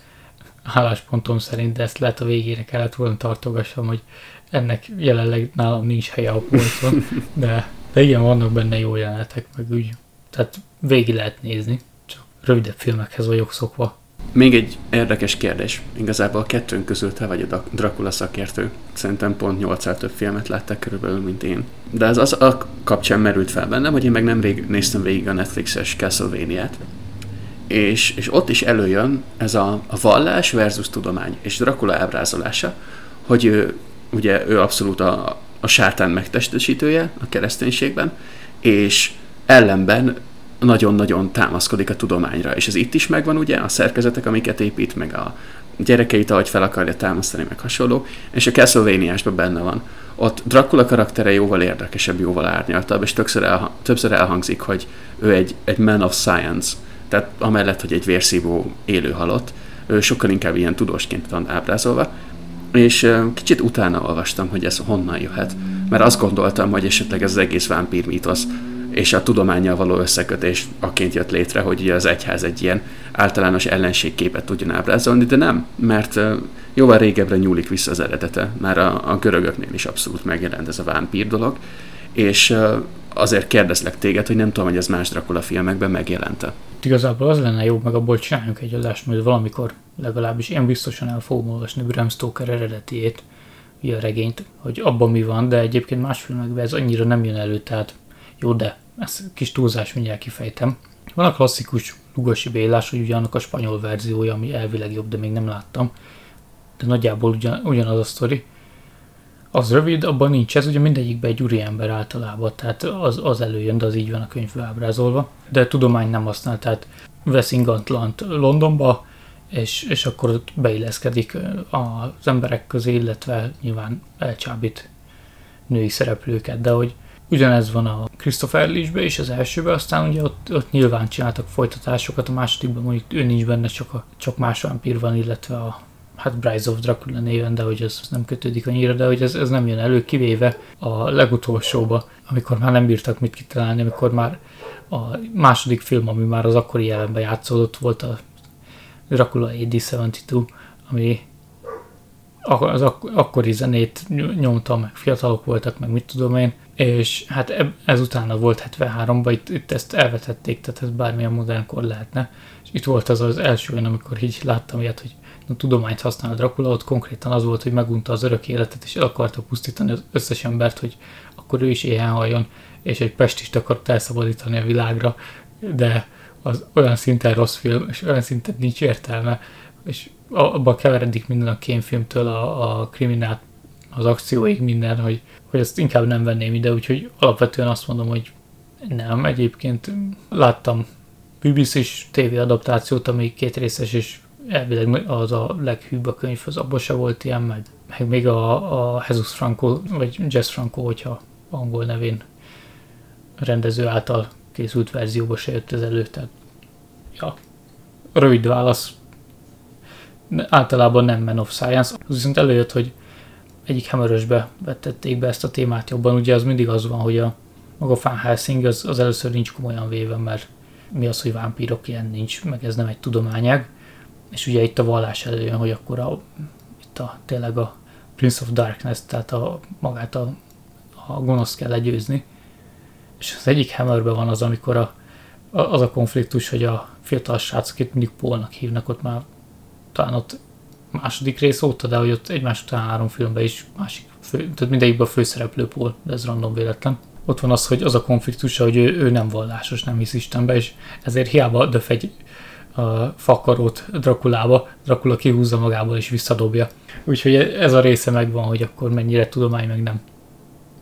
álláspontom szerint, de ezt lehet a végére kellett volna tartogassam, hogy ennek jelenleg nálam nincs helye a polcon, de, de igen, vannak benne jó jelenetek, meg úgy, tehát végig lehet nézni, csak rövidebb filmekhez vagyok szokva. Még egy érdekes kérdés. Igazából a kettőnk közül te vagy a Dracula szakértő. Szerintem pont 8 több filmet láttak körülbelül, mint én. De ez az a kapcsán merült fel bennem, hogy én meg nemrég néztem végig a Netflixes Castlevania-t. És, és ott is előjön ez a, a vallás versus tudomány, és Dracula ábrázolása, hogy ő, ugye ő abszolút a, a sátán megtestesítője a kereszténységben, és ellenben nagyon-nagyon támaszkodik a tudományra, és ez itt is megvan ugye, a szerkezetek, amiket épít, meg a gyerekeit, ahogy fel akarja támasztani, meg hasonló, és a castlevania benne van. Ott Dracula karaktere jóval érdekesebb, jóval árnyaltabb, és többször, elha- többször elhangzik, hogy ő egy, egy man of science, tehát amellett, hogy egy vérszívó élő halott, ő sokkal inkább ilyen tudósként van ábrázolva, és kicsit utána olvastam, hogy ez honnan jöhet, mert azt gondoltam, hogy esetleg ez az egész vámpír mítosz és a tudományjal való összekötés aként jött létre, hogy az egyház egy ilyen általános ellenségképet tudjon ábrázolni, de nem, mert jóval régebbre nyúlik vissza az eredete, már a, a görögöknél is abszolút megjelent ez a vámpír dolog, és azért kérdezlek téged, hogy nem tudom, hogy ez más Dracula filmekben megjelente. Igazából az lenne jó, meg abból csináljunk egy adást, mert valamikor legalábbis én biztosan el fogom olvasni Bram Stoker eredetiét, a regényt, hogy abban mi van, de egyébként más filmekben ez annyira nem jön elő, tehát jó, de ezt kis túlzás mindjárt kifejtem. Van a klasszikus Lugosi Bélás, hogy ugye annak a spanyol verziója, ami elvileg jobb, de még nem láttam. De nagyjából ugyan, ugyanaz a sztori. Az rövid, abban nincs ez, ugye mindegyikben egy úriember általában, tehát az, az előjön, de az így van a könyvbe ábrázolva. De tudomány nem használ, tehát vesz ingatlant Londonba, és, és akkor ott beilleszkedik az emberek közé, illetve nyilván elcsábít női szereplőket, de hogy Ugyanez van a Christopher Lee-be is az elsőben, aztán ugye ott, ott nyilván csináltak folytatásokat, a másodikban mondjuk ő nincs benne, csak, a, csak más vampír van, illetve a hát Bryce of Dracula néven, de hogy ez nem kötődik annyira, de hogy ez, ez nem jön elő, kivéve a legutolsóba, amikor már nem bírtak mit kitalálni, amikor már a második film, ami már az akkori jelenben játszódott, volt a Dracula AD-72, ami az ak- akkori zenét nyomta, meg fiatalok voltak, meg mit tudom én, és hát ez utána volt 73-ban, itt, itt ezt elvetették, tehát ez bármilyen modernkor lehetne, és itt volt az az első olyan, amikor így láttam ilyet, hogy a tudományt használ a Dracula, ott konkrétan az volt, hogy megunta az örök életet, és el akarta pusztítani az összes embert, hogy akkor ő is éhen halljon, és egy pestist akart elszabadítani a világra, de az olyan szinten rossz film, és olyan szinten nincs értelme, és abban keveredik minden a kémfilmtől a, a kriminát, az akcióig minden, hogy, hogy ezt inkább nem venném ide, úgyhogy alapvetően azt mondom, hogy nem, egyébként láttam BBC-s TV adaptációt, ami két részes, és elvileg az a leghűbb a könyv, az abban se volt ilyen, meg, meg még a, a Jesus Franco, vagy Jess Franco, hogyha angol nevén rendező által készült verzióba se jött ez elő, tehát ja, rövid válasz, általában nem Man of Science. Az viszont előjött, hogy egyik Hammerösbe vetették be ezt a témát jobban. Ugye az mindig az van, hogy a maga Van Helsing az, az először nincs komolyan véve, mert mi az, hogy vámpírok ilyen nincs, meg ez nem egy tudományág. És ugye itt a vallás előjön, hogy akkor a, itt a, tényleg a Prince of Darkness, tehát a, magát a, a gonoszt kell legyőzni. És az egyik Hammerben van az, amikor a, a, az a konfliktus, hogy a fiatal srác, akit mindig Polnak hívnak, ott már talán ott második rész óta, de hogy ott egymás után három filmben is másik, fő, tehát mindegyikben a főszereplő Paul, de ez random véletlen. Ott van az, hogy az a konfliktus, hogy ő, ő nem vallásos, nem hisz Istenbe, és ezért hiába döf egy a fakarót Drakulába, Drakula kihúzza magából és visszadobja. Úgyhogy ez a része megvan, hogy akkor mennyire tudomány, meg nem.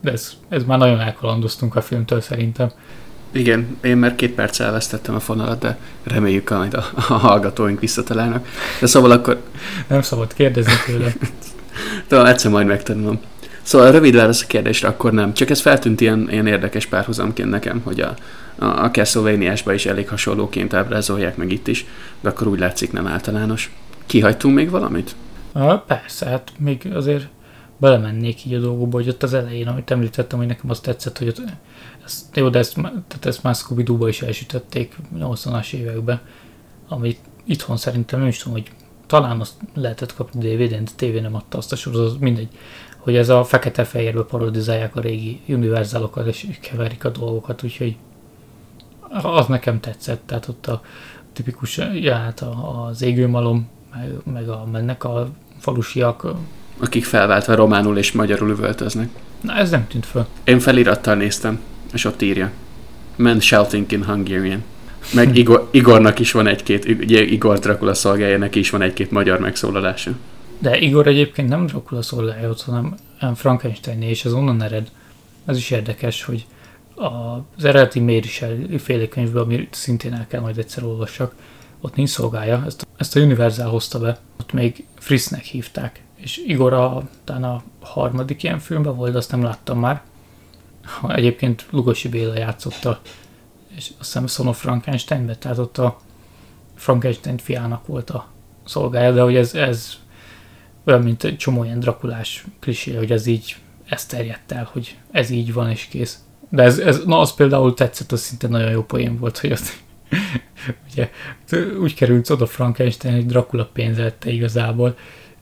De ez, ez már nagyon elkalandoztunk a filmtől szerintem. Igen, én már két perc elvesztettem a fonalat, de reméljük, majd a, a hallgatóink visszatalálnak. De szóval akkor... Nem szabad kérdezni tőle. Talán egyszer majd megtanulom. Szóval rövid válasz a kérdésre, akkor nem. Csak ez feltűnt ilyen, ilyen érdekes párhuzamként nekem, hogy a, a, a castlevania is elég hasonlóként ábrázolják meg itt is, de akkor úgy látszik nem általános. Kihagytunk még valamit? Ah, persze, hát még azért belemennék így a dolgokba, hogy ott az elején, amit említettem, hogy nekem azt tetszett, hogy ott, ez, jó, de ezt, tehát ezt már scooby is elsütötték 80-as években, amit itthon szerintem nem is tudom, hogy talán azt lehetett kapni DVD-n, de tévé nem adta azt a sorozatot, mindegy, hogy ez a fekete-fehérbe parodizálják a régi univerzálokat, és keverik a dolgokat, úgyhogy az nekem tetszett, tehát ott a tipikus, ja, hát az égőmalom, meg, meg a, mennek a falusiak. Akik felváltva románul és magyarul üvöltöznek. Na ez nem tűnt föl. Én felirattal néztem, és ott írja. Men shouting in Hungarian. Meg Igor, Igornak is van egy-két, ugye Igor Dracula szolgálja, neki is van egy-két magyar megszólalása. De Igor egyébként nem Dracula szolgálja hanem Frankenstein és az onnan ered. Ez is érdekes, hogy az eredeti Mérisel féle könyvben, amit szintén el kell majd egyszer olvassak, ott nincs szolgálja, ezt, ezt a Universal hozta be, ott még Frisznek hívták, és Igor a, talán a harmadik ilyen filmben volt, azt nem láttam már. Egyébként Lugosi Béla játszotta, és azt hiszem Son of Frankensteinbe, tehát ott a Frankenstein fiának volt a szolgája, de hogy ez, ez olyan, mint egy csomó ilyen drakulás klisé, hogy ez így, ez terjedt el, hogy ez így van és kész. De ez, ez na az például tetszett, az szinte nagyon jó poén volt, hogy azt ugye, úgy került oda Frankenstein, hogy Dracula pénzelte igazából,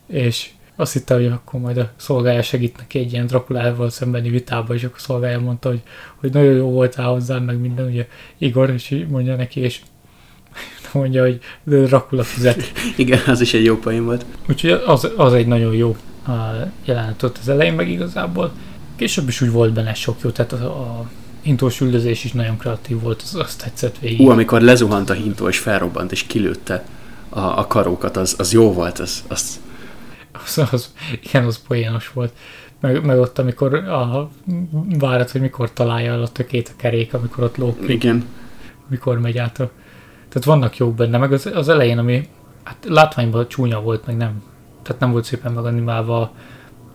és azt hitte, hogy akkor majd a szolgája segít neki egy ilyen Drakulával szembeni vitába, és akkor a szolgája mondta, hogy, hogy nagyon jó voltál hozzá, meg minden, ugye Igor, és mondja neki, és mondja, hogy Dracula fizet. Igen, az is egy jó poén volt. Úgyhogy az, az egy nagyon jó jelenet ott az elején, meg igazából Később is úgy volt benne sok jó, tehát a, a hintós üldözés is nagyon kreatív volt, az, azt tetszett végig. Ú, amikor lezuhant a hintó és felrobbant és kilőtte a, a karókat, az, az jó volt, az, az... Az, az, igen, az poénos volt. Meg, meg ott, amikor a, várat, hogy mikor találja el a tökét a kerék, amikor ott lók. Igen. Mikor megy át a... Tehát vannak jók benne, meg az, az elején, ami hát látványban csúnya volt, meg nem, tehát nem volt szépen meganimálva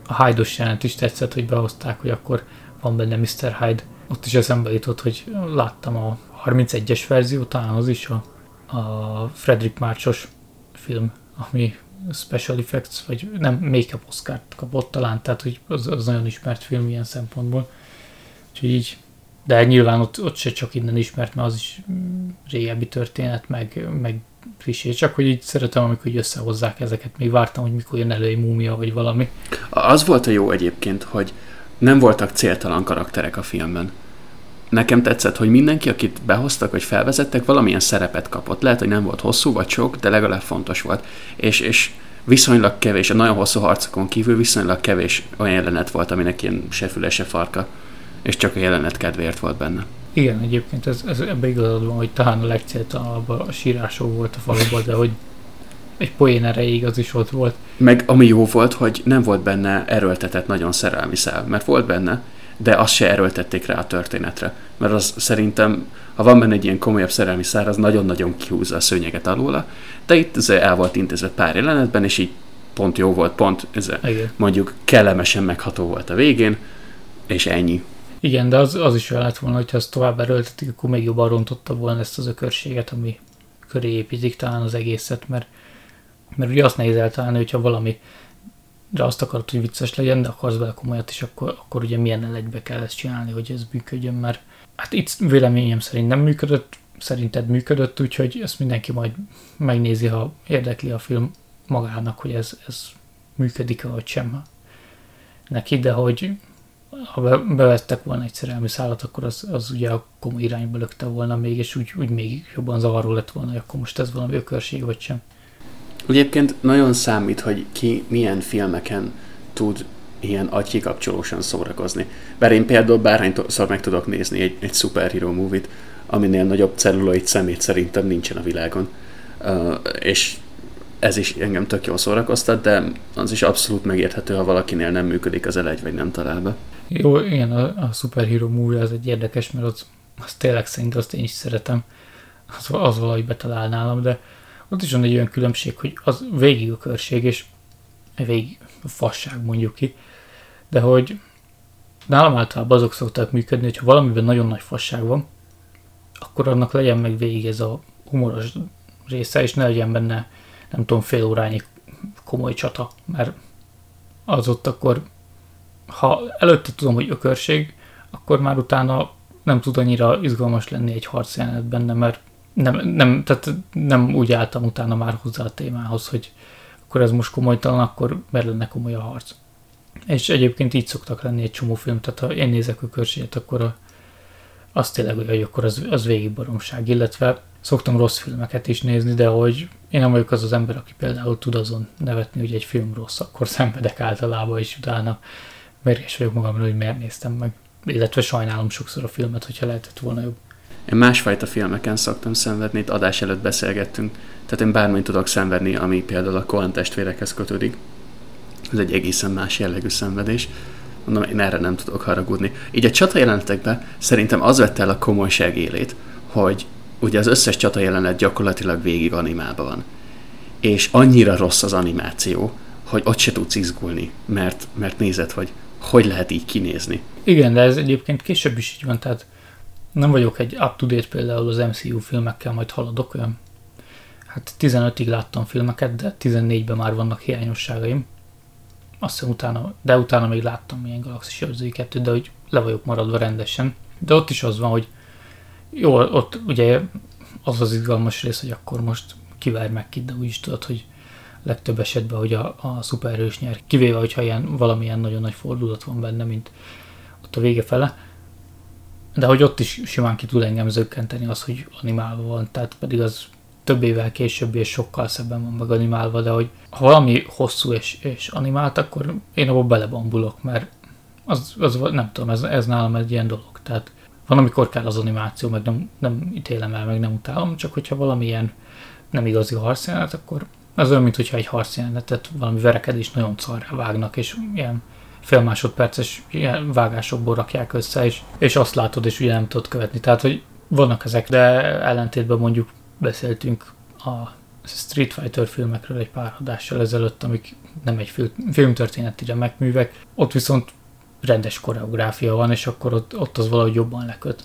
a Hyde-os jelent is tetszett, hogy behozták, hogy akkor van benne Mr. Hyde. Ott is eszembe jutott, hogy láttam a 31-es verzió, talán az is a, a Frederick Márcsos film, ami special effects, vagy nem, make-up oscar kapott talán, tehát hogy az, az nagyon ismert film ilyen szempontból. Úgyhogy így, de nyilván ott, ott se csak innen ismert, mert az is régebbi történet, meg, meg frissé, csak hogy így szeretem, amikor így összehozzák ezeket. Még vártam, hogy mikor jön elő egy múmia, vagy valami. Az volt a jó egyébként, hogy nem voltak céltalan karakterek a filmben. Nekem tetszett, hogy mindenki, akit behoztak, vagy felvezettek, valamilyen szerepet kapott. Lehet, hogy nem volt hosszú vagy sok, de legalább fontos volt. És, és viszonylag kevés, a nagyon hosszú harcokon kívül viszonylag kevés olyan jelenet volt, aminek ilyen se füle, se farka, és csak a jelenet kedvéért volt benne. Igen, egyébként ez, ez ebbe igazad van, hogy talán a legcéltalanabb a sírásó volt a faluban, de hogy egy poén erejéig az is ott volt. Meg ami jó volt, hogy nem volt benne erőltetett nagyon szerelmi szál, mert volt benne, de azt se erőltették rá a történetre. Mert az szerintem, ha van benne egy ilyen komolyabb szerelmi szár, az nagyon-nagyon kihúzza a szőnyeget alóla, de itt ez el volt intézve pár jelenetben, és így pont jó volt, pont ez mondjuk kellemesen megható volt a végén, és ennyi. Igen, de az, az is olyan lett volna, hogyha ezt tovább erőltetik, akkor még jobban rontotta volna ezt az ökörséget, ami köré építik talán az egészet, mert, mert ugye azt nehéz eltalálni, hogyha valami de azt akarod, hogy vicces legyen, de akarsz bele komolyat is, akkor, akkor ugye milyen egybe kell ezt csinálni, hogy ez működjön, mert hát itt véleményem szerint nem működött, szerinted működött, úgyhogy ezt mindenki majd megnézi, ha érdekli a film magának, hogy ez, ez működik-e vagy sem neki, de hogy ha bevettek volna egy szerelmi szállat, akkor az, az ugye a komoly irányba lökte volna még, és úgy, úgy még jobban zavaró lett volna, hogy akkor most ez valami ökörség vagy sem. Egyébként nagyon számít, hogy ki milyen filmeken tud ilyen agykikapcsolósan szórakozni. Bár én például bárhányszor meg tudok nézni egy, egy superhero movie-t, aminél nagyobb celluloid szemét szerintem nincsen a világon. Uh, és ez is engem tök jól szórakoztat, de az is abszolút megérthető, ha valakinél nem működik az elegy, vagy nem talál be. Jó, igen, a, a Superhero movie az egy érdekes, mert az, az tényleg szerintem azt én is szeretem. Az, az valahogy betalál nálam, de ott is van egy olyan különbség, hogy az végig a körség, és végig a fasság mondjuk ki, de hogy nálam általában azok szoktak működni, hogyha valamiben nagyon nagy fasság van, akkor annak legyen meg végig ez a humoros része, és ne legyen benne, nem tudom, fél órányi komoly csata, mert az ott akkor, ha előtte tudom, hogy ökörség, akkor már utána nem tud annyira izgalmas lenni egy harcjelenet benne, mert nem, nem, tehát nem úgy álltam utána már hozzá a témához, hogy akkor ez most komolytalan, akkor mert lenne komoly a harc. És egyébként így szoktak lenni egy csomó film, tehát ha én nézek a körséget, akkor a, az tényleg olyan, hogy akkor az, az végig baromság, illetve szoktam rossz filmeket is nézni, de hogy én nem vagyok az az ember, aki például tud azon nevetni, hogy egy film rossz, akkor szenvedek általában, és utána mérges vagyok magamra, hogy miért néztem meg. Illetve sajnálom sokszor a filmet, hogyha lehetett volna jobb. Én másfajta filmeken szoktam szenvedni, itt adás előtt beszélgettünk, tehát én bármit tudok szenvedni, ami például a Coen testvérekhez kötődik. Ez egy egészen más jellegű szenvedés. Mondom, én erre nem tudok haragudni. Így a csata jelenetekben szerintem az vette el a komolyság élét, hogy ugye az összes csata jelenet gyakorlatilag végig animálva van. És annyira rossz az animáció, hogy ott se tudsz izgulni, mert, mert nézed, hogy hogy lehet így kinézni. Igen, de ez egyébként később is így van, tehát nem vagyok egy up-to-date például az MCU filmekkel, majd haladok olyan. Hát 15-ig láttam filmeket, de 14-ben már vannak hiányosságaim. Azt hiszem utána, de utána még láttam ilyen Galaxis Őrzői 2 de hogy le vagyok maradva rendesen. De ott is az van, hogy jó, ott ugye az az izgalmas rész, hogy akkor most kivár meg ki, de úgy is tudod, hogy legtöbb esetben, hogy a, a szuperhős nyer, kivéve, hogyha ilyen, valamilyen nagyon nagy fordulat van benne, mint ott a vége fele de hogy ott is simán ki tud engem zökkenteni az, hogy animálva van, tehát pedig az több évvel később és sokkal szebben van meg animálva, de hogy ha valami hosszú és, és animált, akkor én abba belebambulok, mert az, az nem tudom, ez, ez nálam egy ilyen dolog. Tehát van, amikor kell az animáció, meg nem, nem ítélem el, meg nem utálom, csak hogyha valamilyen nem igazi harcjelenet, akkor az olyan, mintha egy harcjelenetet valami verekedés nagyon szarrá vágnak, és ilyen fél másodperces ilyen vágásokból rakják össze, és, és azt látod, és ugye nem tudod követni. Tehát, hogy vannak ezek, de ellentétben mondjuk beszéltünk a Street Fighter filmekről egy pár adással ezelőtt, amik nem egy film, filmtörténeti remekművek, ott viszont rendes koreográfia van, és akkor ott, ott az valahogy jobban leköt.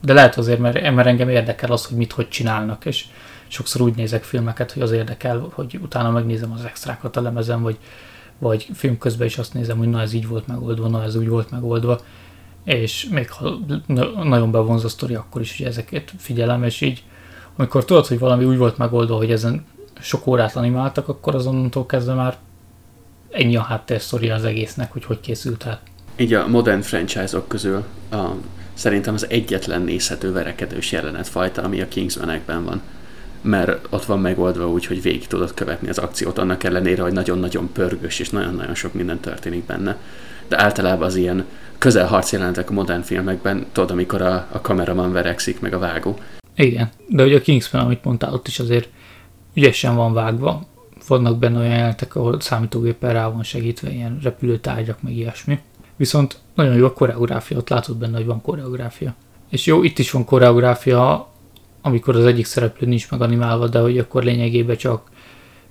De lehet azért, mert, mert engem érdekel az, hogy mit hogy csinálnak, és sokszor úgy nézek filmeket, hogy az érdekel, hogy utána megnézem az extrákat a lemezen, vagy vagy film közben is azt nézem, hogy na ez így volt megoldva, na ez úgy volt megoldva, és még ha nagyon bevonz a sztori, akkor is ugye ezeket figyelem, és így amikor tudod, hogy valami úgy volt megoldva, hogy ezen sok órát animáltak, akkor azonnantól kezdve már ennyi a háttérsztori az egésznek, hogy hogy készült át. Így a modern franchise-ok közül a, szerintem az egyetlen nézhető verekedős jelenetfajta, ami a Kingsman-ekben van mert ott van megoldva úgy, hogy végig tudod követni az akciót, annak ellenére, hogy nagyon-nagyon pörgős és nagyon-nagyon sok minden történik benne. De általában az ilyen közelharc jelentek a modern filmekben, tudod, amikor a, a kameraman verekszik, meg a vágó. Igen, de ugye a Kingsman, amit mondtál, ott is azért ügyesen van vágva. Vannak benne olyan jelentek, ahol számítógéppel rá van segítve, ilyen repülőtárgyak, meg ilyesmi. Viszont nagyon jó a koreográfia, ott látod benne, hogy van koreográfia. És jó, itt is van koreográfia, amikor az egyik szereplő nincs meganimálva, de hogy akkor lényegében csak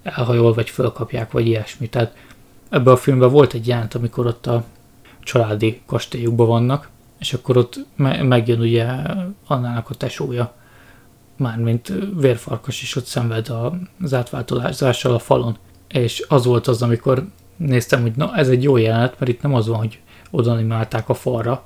elhajol, vagy fölkapják, vagy ilyesmi. Tehát ebben a filmben volt egy jelent, amikor ott a családi kastélyukban vannak, és akkor ott me- megjön ugye Annának a tesója, mármint vérfarkas is ott szenved az átváltozással a falon. És az volt az, amikor néztem, hogy na ez egy jó jelenet, mert itt nem az van, hogy odanimálták a falra,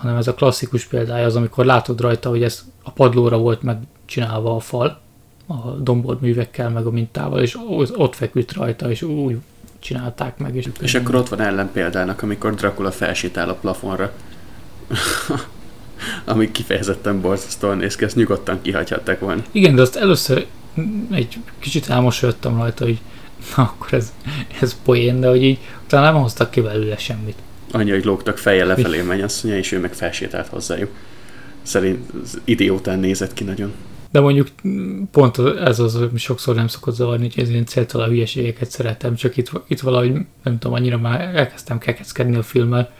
hanem ez a klasszikus példája az, amikor látod rajta, hogy ez a padlóra volt megcsinálva a fal, a dombolt művekkel, meg a mintával, és ott feküdt rajta, és úgy csinálták meg. És, és akkor ott van ellen példának, amikor Dracula felsétál a plafonra. ami kifejezetten borzasztóan néz ki, ezt nyugodtan kihagyhatták volna. Igen, de azt először egy kicsit elmosolyodtam rajta, hogy na akkor ez, ez poén, de hogy így talán nem hoztak ki belőle semmit. Hogy lógtak fejjel lefelé mennyasszonya, és ő meg felsétált hozzájuk. Szerint idiótán nézett ki nagyon. De mondjuk pont ez az, hogy sokszor nem szokott zavarni, hogy ez ilyen céltalan hülyeségeket szeretem, csak itt, itt valahogy, nem tudom, annyira már elkezdtem kekeckedni a filmmel,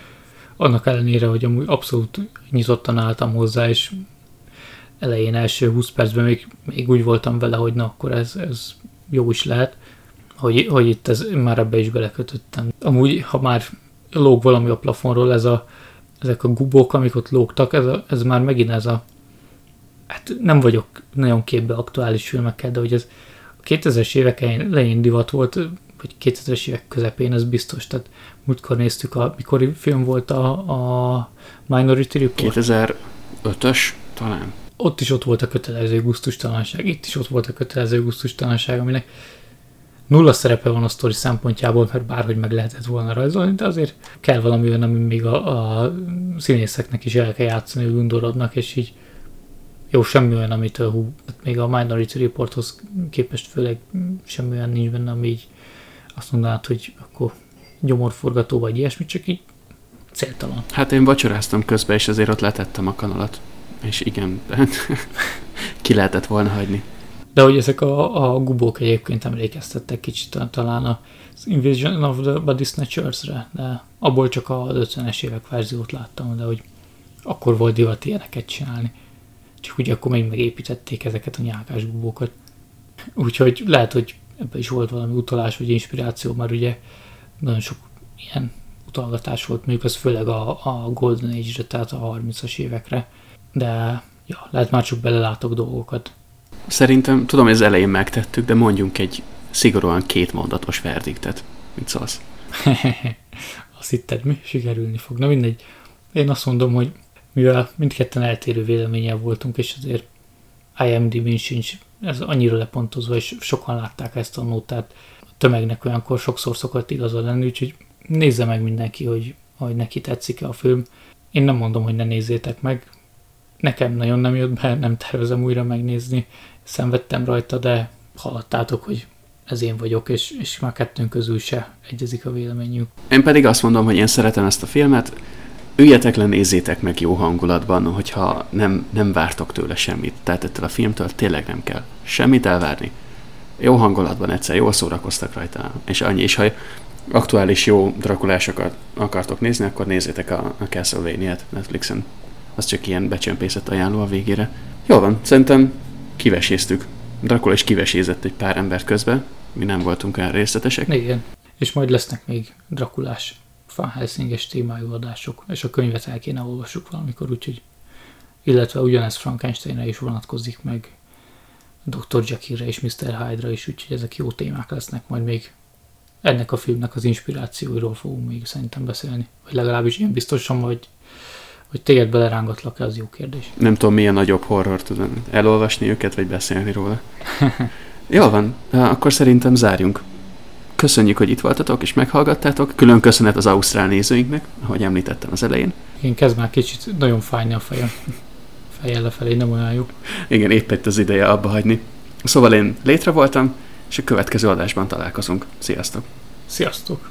annak ellenére, hogy amúgy abszolút nyitottan álltam hozzá, és elején első 20 percben még, még úgy voltam vele, hogy na, akkor ez, ez jó is lehet, hogy, hogy itt ez, már ebbe is belekötöttem. Amúgy, ha már lóg valami a plafonról, ez a, ezek a gubók, amik ott lógtak, ez, a, ez már megint ez a hát nem vagyok nagyon képbe aktuális filmekkel, de hogy ez a 2000-es évek elején divat volt, vagy 2000-es évek közepén, ez biztos. Tehát múltkor néztük, a, mikor film volt a, a Minority Report. 2005-ös talán. Ott is ott volt a kötelező gusztustalanság, itt is ott volt a kötelező gusztustalanság, aminek nulla szerepe van a sztori szempontjából, mert bárhogy meg lehetett volna rajzolni, de azért kell valami olyan, ami még a, a színészeknek is el kell játszani, hogy undorodnak, és így jó, semmi olyan, amitől hú, hát még a Minority Reporthoz képest főleg semmi olyan nincs benne, ami így azt mondanád, hogy akkor gyomorforgató vagy ilyesmi, csak így céltalan. Hát én vacsoráztam közben, és azért ott letettem a kanalat. És igen, ki lehetett volna hagyni. De hogy ezek a, a gubók egyébként emlékeztettek kicsit talán az Invasion of the Body Snatchers-re, de abból csak az 50-es évek verziót láttam, de hogy akkor volt divat ilyeneket csinálni. Csak ugye akkor még megépítették ezeket a nyálkás gubókat. Úgyhogy lehet, hogy ebben is volt valami utalás vagy inspiráció, mert ugye nagyon sok ilyen utalgatás volt, mondjuk az főleg a, a Golden Age-re, tehát a 30-as évekre, de ja, lehet már csak belelátok dolgokat. Szerintem, tudom, az elején megtettük, de mondjunk egy szigorúan kétmondatos verdiktet. Mit szólsz? azt hitted mi? Sikerülni fog. Na mindegy. Én azt mondom, hogy mivel mindketten eltérő véleménnyel voltunk, és azért IMDb-n sincs ez annyira lepontozva, és sokan látták ezt a nótát. A tömegnek olyankor sokszor szokott igaza lenni, úgyhogy nézze meg mindenki, hogy, hogy neki tetszik-e a film. Én nem mondom, hogy ne nézzétek meg. Nekem nagyon nem jött be, nem tervezem újra megnézni. Szenvedtem rajta, de hallottátok, hogy ez én vagyok, és, és már kettőnk közül se egyezik a véleményünk. Én pedig azt mondom, hogy én szeretem ezt a filmet, üljetek le, nézzétek meg jó hangulatban, hogyha nem, nem vártok tőle semmit. Tehát ettől a filmtől tényleg nem kell semmit elvárni. Jó hangulatban egyszer, jól szórakoztak rajta, és annyi. És ha aktuális jó drakulásokat akartok nézni, akkor nézzétek a, a Castlevania-t Netflixen. Az csak ilyen becsempészett ajánló a végére. Jó van, szerintem kiveséztük. Dracula is kivesézett egy pár embert közben, mi nem voltunk olyan részletesek. Igen, és majd lesznek még Drakulás Van Helsinges témájú adások, és a könyvet el kéne olvassuk valamikor, úgyhogy illetve ugyanez Frankensteinre is vonatkozik, meg Dr. Jekyllre és Mr. Hyde-ra is, úgyhogy ezek jó témák lesznek, majd még ennek a filmnek az inspirációiról fogunk még szerintem beszélni, vagy legalábbis én biztosan, hogy hogy téged belerángatlak-e, az jó kérdés. Nem tudom, mi a nagyobb horror, tudom, elolvasni őket, vagy beszélni róla. Jó van, akkor szerintem zárjunk. Köszönjük, hogy itt voltatok és meghallgattátok. Külön köszönet az ausztrál nézőinknek, ahogy említettem az elején. Én kezd már kicsit nagyon fájni a fejem. Fejjel lefelé nem olyan jó. Igen, épp itt az ideje abba hagyni. Szóval én létre voltam, és a következő adásban találkozunk. Sziasztok! Sziasztok!